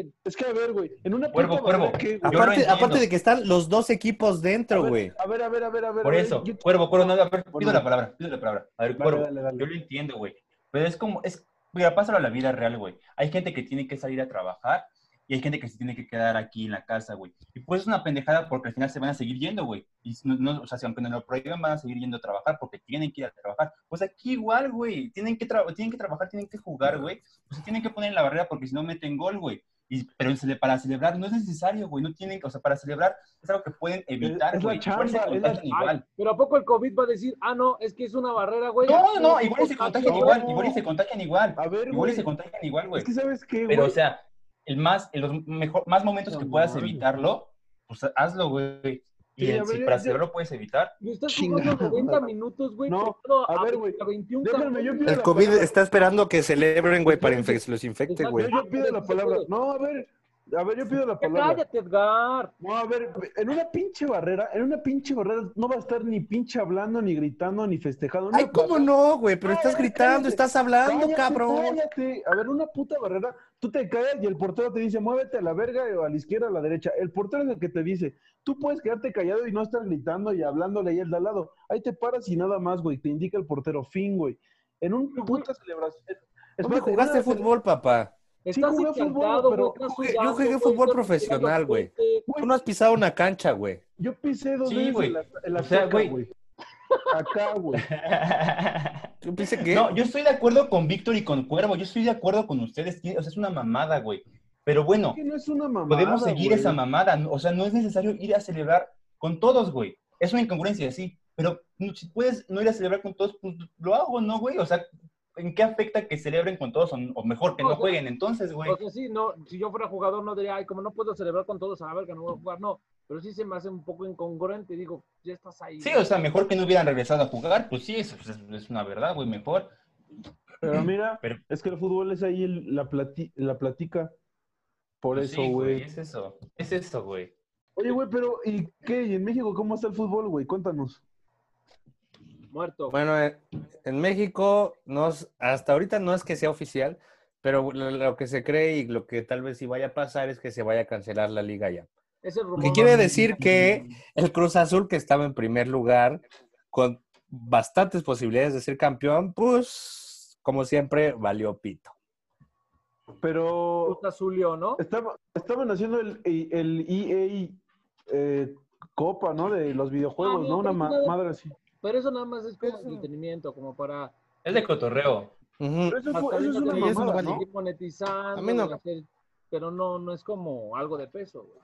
eso. Es que, a ver, güey, en una Cuervo, cuervo. que- Aparte, aparte de que están los dos equipos dentro, güey. A ver, a ver, a ver, a ver. Por a ver, eso, yo- cuervo, cuervo, no, a ver, pido la palabra, pido la palabra. A ver, Dale, cuervo, dale, dale. yo lo entiendo, güey. Pero es como, es, mira, pásalo a la vida real, güey. Hay gente que tiene que salir a trabajar y hay gente que se tiene que quedar aquí en la casa, güey. Y pues es una pendejada porque al final se van a seguir yendo, güey. Y no, no- o sea, si aunque no lo prohíban, van a seguir yendo a trabajar porque tienen que ir a trabajar. Pues aquí igual, güey. Tienen que, tienen que trabajar, tienen que jugar, güey. Pues se tienen que poner en la barrera porque si no meten gol, güey. Y, pero para celebrar no es necesario, güey. No tienen, o sea, para celebrar es algo que pueden evitar, güey. Igual se chamba, es la- contagian igual. Ay, pero ¿a poco el COVID va a decir, ah, no, es que es una barrera, güey? No, no, igual y se contagian igual, igual y se contagian igual. A ver, Igual se contagian igual, güey. Es que, ¿sabes qué, güey? Pero, o sea, el más, en los mejor, más momentos que No puedas mames. evitarlo, pues hazlo, güey. Y Sí, a ver, si para celebrarlo puedes evitar. Y estás jugando 90 madre. minutos, güey. No, a ver, güey, 21 déjame, yo cabrones. pido El COVID palabra. está esperando que celebren, güey, para infec- se los infecte, Exacto. güey. Yo, yo pido la palabra. No, a ver, a ver, yo pido la palabra. Cállate, Edgar. No, a ver, en una pinche barrera, en una pinche barrera no va a estar ni pinche hablando, ni gritando, ni festejando. Ay, ¿cómo barrera- no, güey? Pero estás gritando, cállate. estás hablando, Cállate, cabrón. cállate. A ver, una puta barrera, tú te caes y el portero te dice, muévete a la verga o a la izquierda o a la derecha. El portero es el que te dice, tú puedes quedarte callado y no estar gritando y hablándole ahí al de al lado. Ahí te paras y nada más, güey. Te indica el portero, fin, güey. En un puta celebración. ¿Dónde jugaste fútbol, papá? Estás jugué fútbol, pero yo jugué fútbol profesional, güey. Tú no has pisado una cancha, güey. Yo pisé dos Sí, veces güey. en la, en la O sea, Azteca, güey. güey. Acá, güey. [LAUGHS] ¿Tú piensas que? No, yo estoy de acuerdo con Víctor y con Cuervo. Yo estoy de acuerdo con ustedes. O sea, es una mamada, güey. Pero bueno, Que no es una mamada, podemos seguir güey. esa mamada. O sea, no es necesario ir a celebrar con todos, güey. Es una incongruencia, sí. Pero si puedes no ir a celebrar con todos, pues lo hago, ¿no, güey? O sea, ¿en qué afecta que celebren con todos? O, o mejor, que No, no o sea, jueguen entonces, güey. O sea, sí, no, si yo fuera jugador no diría, ay, como no puedo celebrar con todos, a la verga, no voy a jugar, no. Pero sí se me hace un poco incongruente, digo, ya estás ahí. Sí, o sea, mejor que no hubieran regresado a jugar, pues sí, eso es, es una verdad, güey, mejor. Pero mira, Pero- es que el fútbol es ahí el- la, plati- la platica. Por Pues eso, sí, güey. Es eso, es eso, güey. Oye, güey, pero ¿y qué? ¿Y en México cómo está el fútbol, güey? Cuéntanos. Muerto. Bueno, eh, en México, no, hasta ahorita no es que sea oficial, pero lo, lo que se cree y lo que tal vez sí vaya a pasar es que se vaya a cancelar la liga ya. Que quiere decir que el Cruz Azul, que estaba en primer lugar, con bastantes posibilidades de ser campeón, pues, como siempre, valió pito. Pero Cruz Azulio, ¿no? estaba, estaban haciendo el, el EA eh, Copa, ¿no? De los videojuegos, ¿no? Una ma- madre así. Pero eso nada más es como Eso- entretenimiento, como para... Es de cotorreo. Pero eso, hasta eso es una mamada, vale. ¿no? monetizando, A mí no. hacer pero no, no es como algo de peso, güey.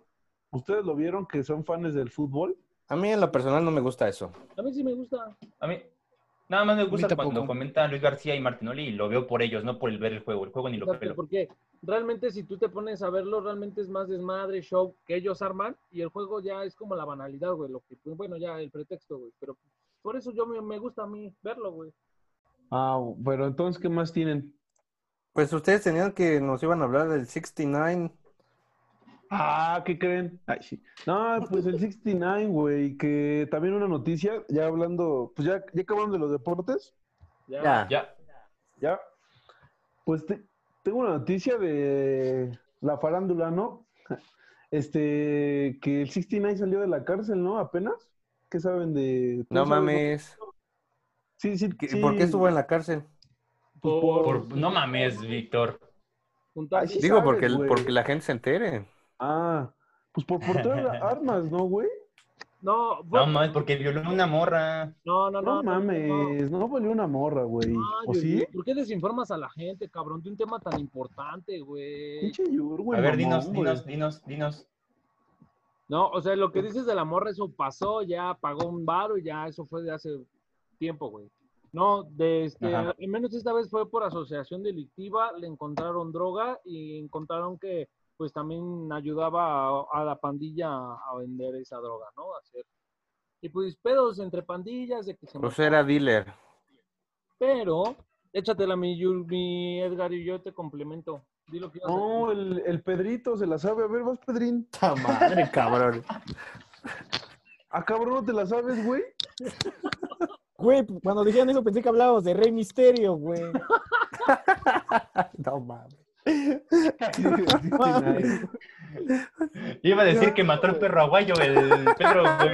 ¿Ustedes lo vieron que son fans del fútbol? A mí en lo personal no me gusta eso. A mí sí me gusta. A mí, nada más me gusta cuando comentan Luis García y Martinoli y lo veo por ellos, no por el ver el juego. El juego ni lo Exacto, pelo. Porque realmente si tú te pones a verlo, realmente es más desmadre, show que ellos arman y el juego ya es como la banalidad, güey, lo que, pues, bueno, ya el pretexto, güey, pero por eso yo me, me gusta a mí verlo, güey. Ah, pero entonces, ¿qué más tienen? Pues ustedes tenían que nos iban a hablar del 69. Ah, ¿qué creen? Ay, sí. No, pues el 69, güey, que también una noticia, ya hablando, pues ya, ya acabamos de los deportes, Ya. Ya. Ya, ya. Pues te- tengo una noticia de la farándula, ¿no? Este, que el 69 salió de la cárcel, ¿no? Apenas. ¿Qué saben de...? No ¿tú sabes, mames. Sí, sí, ¿Qué- sí. ¿Por qué estuvo en la cárcel? Por- por- no mames, Víctor. Juntar- Ay, sí Digo, sabes, porque, el- porque la gente se entere. Ah, pues por portar [LAUGHS] armas, ¿no, güey? No, No bueno, mames, porque violó una morra. no, no, No, no, no, mames, no valió una morra, güey. Ay, ¿O sí? güey, ¿Por qué desinformas a la gente, cabrón, de un tema tan importante, güey? Pinche Yur, güey. A ver, mamón, dinos, güey. dinos, dinos, dinos. No, o sea, lo que dices de la morra, eso pasó, ya pagó un varo y ya eso fue de hace tiempo, güey. No, de este, al menos esta vez fue por asociación delictiva, le encontraron droga y encontraron que pues también ayudaba a, a la pandilla a vender esa droga, ¿no? A hacer. Y pues pedos entre pandillas de que se Pues era dealer. Pero, échatela mi, mi Edgar y yo te complemento. Que a No, el, el Pedrito se la sabe. A ver, vas, Pedrín. ¡Ta madre, cabrón! Ah, cabrón, ¿no te la sabes, güey? Güey, cuando dijeron eso pensé que hablábamos de Rey Misterio, güey. No mames. Iba a decir que mató al perro aguayo, el Pedro, güey.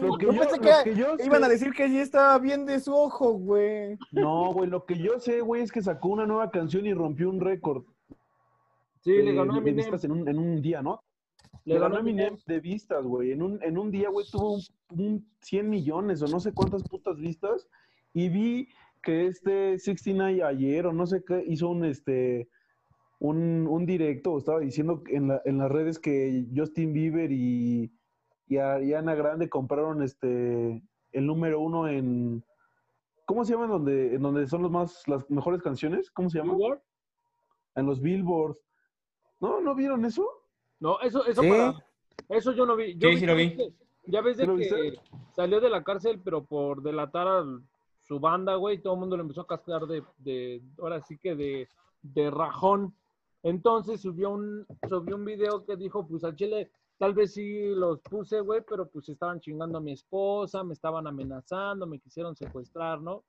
Lo que Yo yo, pensé lo que que yo Iban a decir que sí estaba bien de su ojo, güey. No, güey, lo que yo sé, güey, es que sacó una nueva canción y rompió un récord. Sí, de- le ganó a de Eminem. vistas en un, en un día, ¿no? Le ganó a Eminem. Eminem de vistas, güey. En un, en un día, güey, tuvo un, un 100 millones o no sé cuántas putas vistas. Y vi que este 69 ayer o no sé qué hizo un, este, un, un directo. Estaba diciendo en, la- en las redes que Justin Bieber y, y Ariana Grande compraron este, el número uno en... ¿Cómo se llaman donde, en donde son los más, las mejores canciones? ¿Cómo se llama? Billboard. En los Billboard. ¿No? ¿No vieron eso? No, eso, eso Sí. para- eso yo no vi. Yo Sí, sí lo vi. que- Ya ves de ¿Sí lo que viste? salió de la cárcel, pero por delatar a su banda, güey, todo el mundo le empezó a cascar de, de ahora sí que de, de rajón. Entonces subió un, subió un video que dijo, pues al chile, tal vez sí los puse, güey, pero pues estaban chingando a mi esposa, me estaban amenazando, me quisieron secuestrar, ¿no?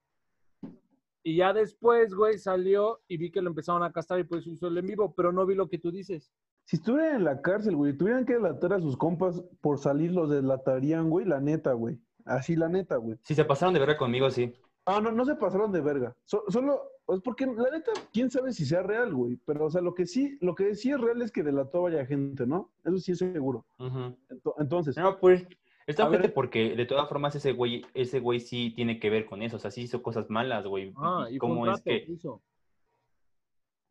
Y ya después, güey, salió y vi que lo empezaron a castrar y pues hizo el en vivo, pero no vi lo que tú dices. Si estuvieran en la cárcel, güey, tuvieran que delatar a sus compas por salir, los delatarían, güey, la neta, güey. Así, la neta, güey. Si se pasaron de verga conmigo, sí. Ah, no, no se pasaron de verga. So- solo, es porque la neta, quién sabe si sea real, güey. Pero, o sea, lo que sí, lo que sí es real es que delató a varias gente, ¿no? Eso sí es seguro. Entonces, No, pues, está ojete porque de todas formas ese güey, ese güey sí tiene que ver con eso. O sea, sí hizo cosas malas, güey. Ah, y ¿Cómo es que...? hizo.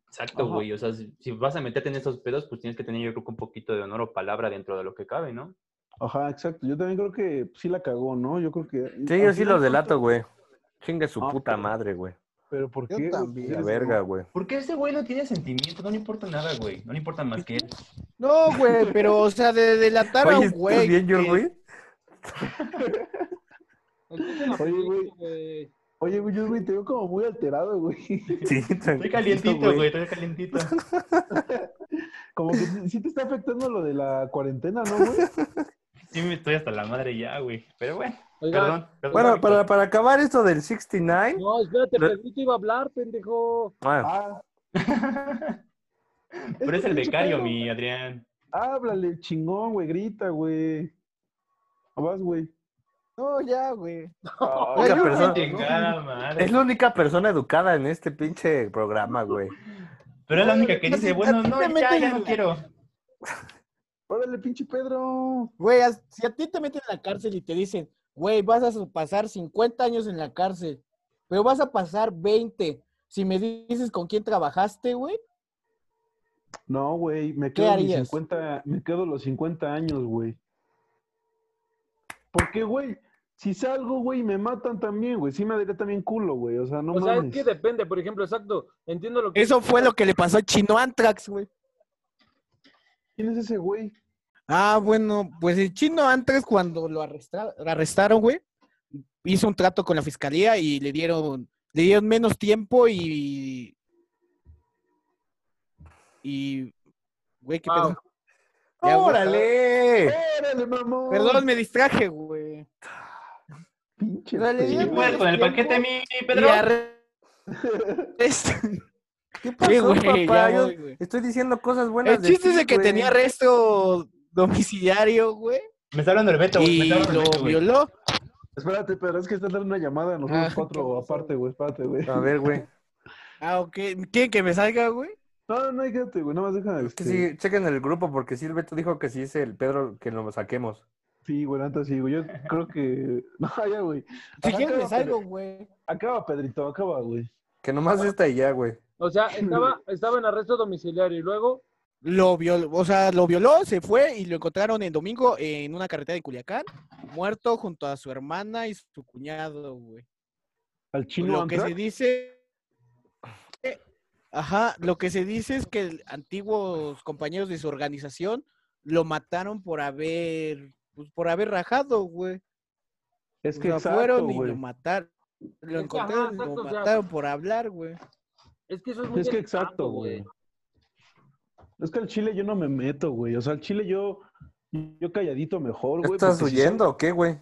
Exacto, Ajá. güey. O sea, si vas a meterte en esos pedos, pues tienes que tener yo creo que un poquito de honor o palabra dentro de lo que cabe, ¿no? ajá, exacto. Yo también creo que sí la cagó, ¿no? Yo creo que. Sí, yo sí los delato, güey. Chingue su Ah, puta pero- madre, güey. Pero ¿por qué? también. La verga, güey. Porque ese güey no tiene sentimiento, no le importa nada, güey. No le importa más que él. No, güey, pero, o sea, de delatar a un ¿estás güey. bien, yo, que- güey? [LAUGHS] Oye, güey. Oye, güey, yo, güey, te veo como muy alterado, güey. Sí, [LAUGHS] Estoy calientito, güey. Estoy calientito. [LAUGHS] Como que sí te está afectando lo de la cuarentena, ¿no, güey? Sí, me estoy hasta la madre ya, güey. Pero bueno, Oiga, perdón. perdón, Bueno, para, para acabar esto del 69. No, espérate, Re- Pedrito iba a hablar, pendejo. Ah, Ah, Pero es el becario, mi Adrián. háblale, chingón, güey, grita, güey. Vas, güey. No, ya, güey. Yo- persona- Chingada madre. es la única persona educada en este pinche programa, güey. Pero es la única que No, dice, bueno, no, te ya, ya no quiero. [LAUGHS] Órale, pinche Pedro. Güey, si a ti te meten en la cárcel y te dicen, güey, vas a pasar 50 años en la cárcel, pero vas a pasar 20. Si me dices con quién trabajaste, güey, No, güey, me ¿Qué quedo mis harías? 50, me quedo los 50 años, güey. Porque, güey, si salgo, güey, me matan también, güey. Sí me daría también culo, güey. O sea, no o sea, mames. es que depende, por ejemplo, exacto. Entiendo lo que. Eso fue lo que le pasó a Chino Antrax, güey. ¿Quién es ese güey? Ah, bueno, pues el Chino Antrax cuando lo arresta- lo arrestaron, güey, hizo un trato con la fiscalía y le dieron, le dieron menos tiempo y... Y... Güey, qué Ah, pedo. Güey. ¡Órale! ¡Órale, mamón! Perdón, me distraje, güey. Pinche Dale, Sí, pues, con el paquete, mi Pedro. arre- [LAUGHS] ¿Qué Sí, pasó, güey, papá? Yo voy, güey. estoy diciendo cosas buenas El chiste es de que güey. tenía arresto domiciliario, güey, Me está hablando el Beto, güey. Me y está hablando lo el Beto, güey. violó. Espérate, pero es que está dando una llamada a nosotros Ah, cuatro aparte, güey. Espérate, güey. A ver, güey. [LAUGHS] Ah, ok. ¿Quieren que me salga, güey? No, no, quédate, güey. Nada más deja Es que este, sí, chequen el grupo porque sí, el Beto dijo que sí es el Pedro que lo saquemos. Sí, güey, neta sí, güey. Yo creo que. [LAUGHS] No, ya, güey. Si me acaba, salgo, güey. Acaba, Pedrito, acaba, güey. Que nomás esta y ya, güey. O sea, estaba, [LAUGHS] estaba en arresto domiciliario y luego. Lo violó, o sea, lo violó, se fue y lo encontraron el domingo en una carretera de Culiacán, muerto junto a su hermana y su cuñado, güey. Al chino Lo que se dice, ajá, lo que se dice es que antiguos compañeros de su organización lo mataron por haber, pues, por haber rajado, güey. Es que exacto, fueron y güey. lo mataron, lo Es que, ajá, encontraron y exacto, lo o sea, mataron por hablar, güey. Es que eso es muy Es que exacto, güey. Es que al chile yo no me meto, güey. O sea, al chile yo, yo calladito mejor, güey. ¿Estás huyendo o qué, güey?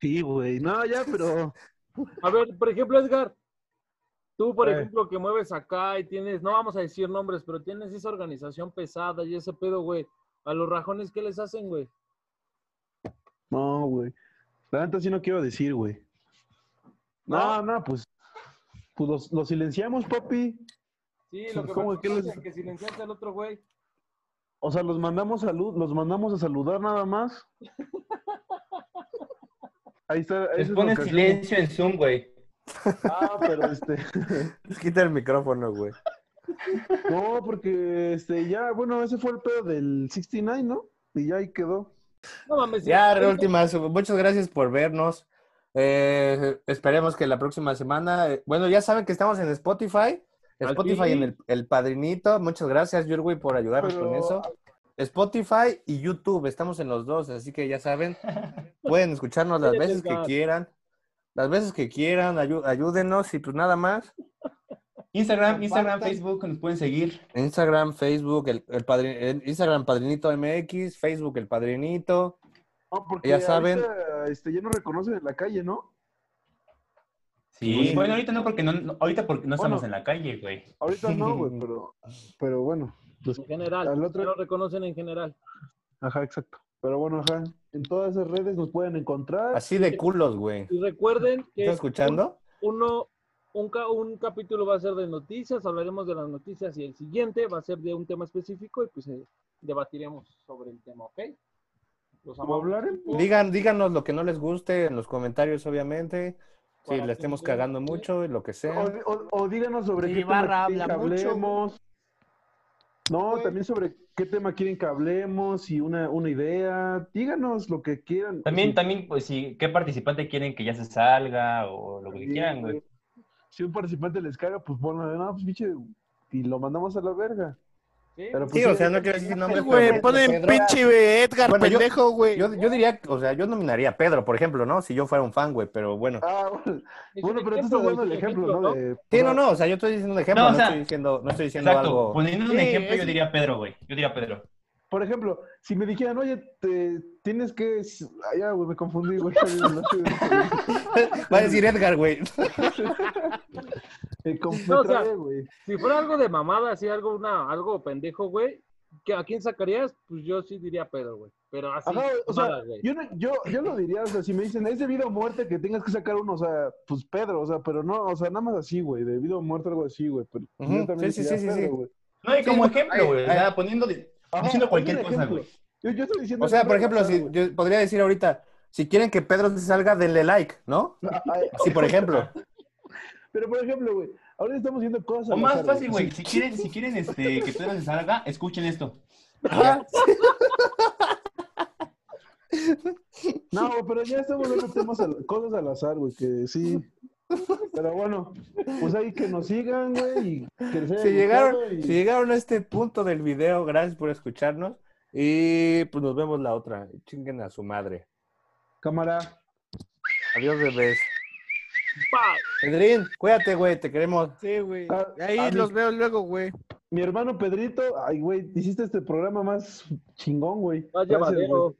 Sí, güey. No, ya, pero. [LAUGHS] A ver, por ejemplo, Edgar, tú, por Eh. ejemplo, que mueves acá y tienes, no vamos a decir nombres, pero tienes esa organización pesada y ese pedo, güey. A los rajones, ¿qué les hacen, güey? No, güey. La neta sí no quiero decir, güey. No, no, pues. Pues los, los silenciamos, papi. Sí, lo que ¿Cómo me que les- es que silenciaste al otro güey. O sea, los mandamos salud, los mandamos a saludar nada más. [LAUGHS] Ahí está. Les ocasión. silencio en Zoom, güey. Ah, pero este. [LAUGHS] Quita el micrófono, güey. No, porque este, ya, bueno, ese fue el pedo del 69, ¿no? Y ya ahí quedó. No mames. Ya, ahorita- últimas. Muchas gracias por vernos. Eh, esperemos que la próxima semana. eh, Bueno, ya saben que estamos en Spotify. Al Spotify en el, el padrinito. Muchas gracias, Yurgui, por ayudarnos Pero- con eso. Spotify y YouTube, estamos en los dos, así que ya saben, [LAUGHS] pueden escucharnos las veces que quieran, las veces que quieran, ayú- ayúdenos y pues nada más. Instagram, Instagram. Facebook, nos pueden seguir. Instagram, Facebook, el, el Instagram Padrinito MX, Facebook El Padrinito. No, porque Ya saben. ahorita, este, ya no reconocen en la calle, ¿no? Sí. Sí. Bueno, ahorita no, porque no, no- ahorita porque no estamos Bueno. en la calle, güey. Ahorita no, [LAUGHS] güey, pero, pero bueno. pues, En general. Al otro- ya lo reconocen en general. ajá, exacto. Pero bueno, ajá. En todas esas redes nos pueden encontrar. Así de culos, güey. Y recuerden que ¿Estás escuchando? uno, un, ca- un capítulo va a ser de noticias, hablaremos de las noticias y el siguiente va a ser de un tema específico y pues eh, debatiremos sobre el tema, ¿ok? Los ¿Cómo amamos. hablaremos? Digan, díganos lo que no les guste en los comentarios, obviamente. Si Para la estemos cagando mucho, lo que sea. O, o- o díganos sobre Sí, qué Barra habla mucho, hablemos. No, Güey. también sobre qué tema quieren que hablemos y una, una idea. Díganos lo que quieran. También, Sí, también, pues, si qué participante quieren que ya se salga o lo que sí, quieran, güey. Si un participante les caga, pues ponle, no, pues pinche, y lo mandamos a la verga. ¿Sí? Pero, pues, Sí, o sea, no quiero decir nombres. Güey, ponen Pedro- pinche Edgar Bueno, pendejo, güey. Yo, yo diría, o sea, yo nominaría a Pedro, por ejemplo, ¿no? Si yo fuera un fan, güey, pero bueno. Ah, bueno, bueno, pero tú estás dando el ejemplo, ¿no? De, Sí, o no, no, o sea, yo estoy diciendo un ejemplo, No, no, o sea, estoy diciendo, no estoy diciendo Exacto. algo. Poniendo un Sí, ejemplo, yo diría Pedro, güey. Yo diría Pedro. Por ejemplo, si me dijeran, oye, te, tienes que. Ah, ya, güey, me confundí, güey. [LAUGHS] [LAUGHS] Va a decir Edgar, güey. [LAUGHS] No, [LAUGHS] o sea. Si fuera algo de mamada, así algo, una, algo pendejo, güey, ¿que ¿a quién sacarías? Pues yo sí diría Pedro, güey. Pero así, Ajá, o sea, mamadas, güey. yo, no- yo, yo lo diría, o sea, si me dicen, es de vida o muerte que tengas que sacar uno, o sea, pues Pedro, o sea, pero no, o sea, nada más así, güey, de vida o muerte, algo así, güey. Pero Ujú, yo también sí, sí, sí, sí, Pedro, sí. güey. No, y Sí, como no, ejemplo, güey. Sea, poniendo, Ajá, diciendo cualquier cosa, güey. Yo, yo estoy diciendo. O sea, por ejemplo, si yo podría decir ahorita, si quieren que Pedro se salga, denle like, ¿no? Ay, Así, por ejemplo. Pero, por ejemplo, güey, Ahora estamos viendo cosas. O más fácil, güey. Si quieren, si quieren este, que Pedro se salga, escuchen esto. [LAUGHS] No, pero ya estamos viendo temas al- cosas al azar, güey, que sí. Pero bueno, pues ahí que nos sigan, güey, y que les Si llegaron, y- si llegaron a este punto del video, gracias por escucharnos. Y pues nos vemos la otra. Chinguen a su madre. Cámara. Adiós, bebés. Pedrín, cuídate, güey, te queremos. Sí, güey. Ah, Ahí a los veo luego, güey. Mi hermano Pedrito, ay, güey, hiciste este programa más chingón, güey. Más Gracias, llevadero. güey.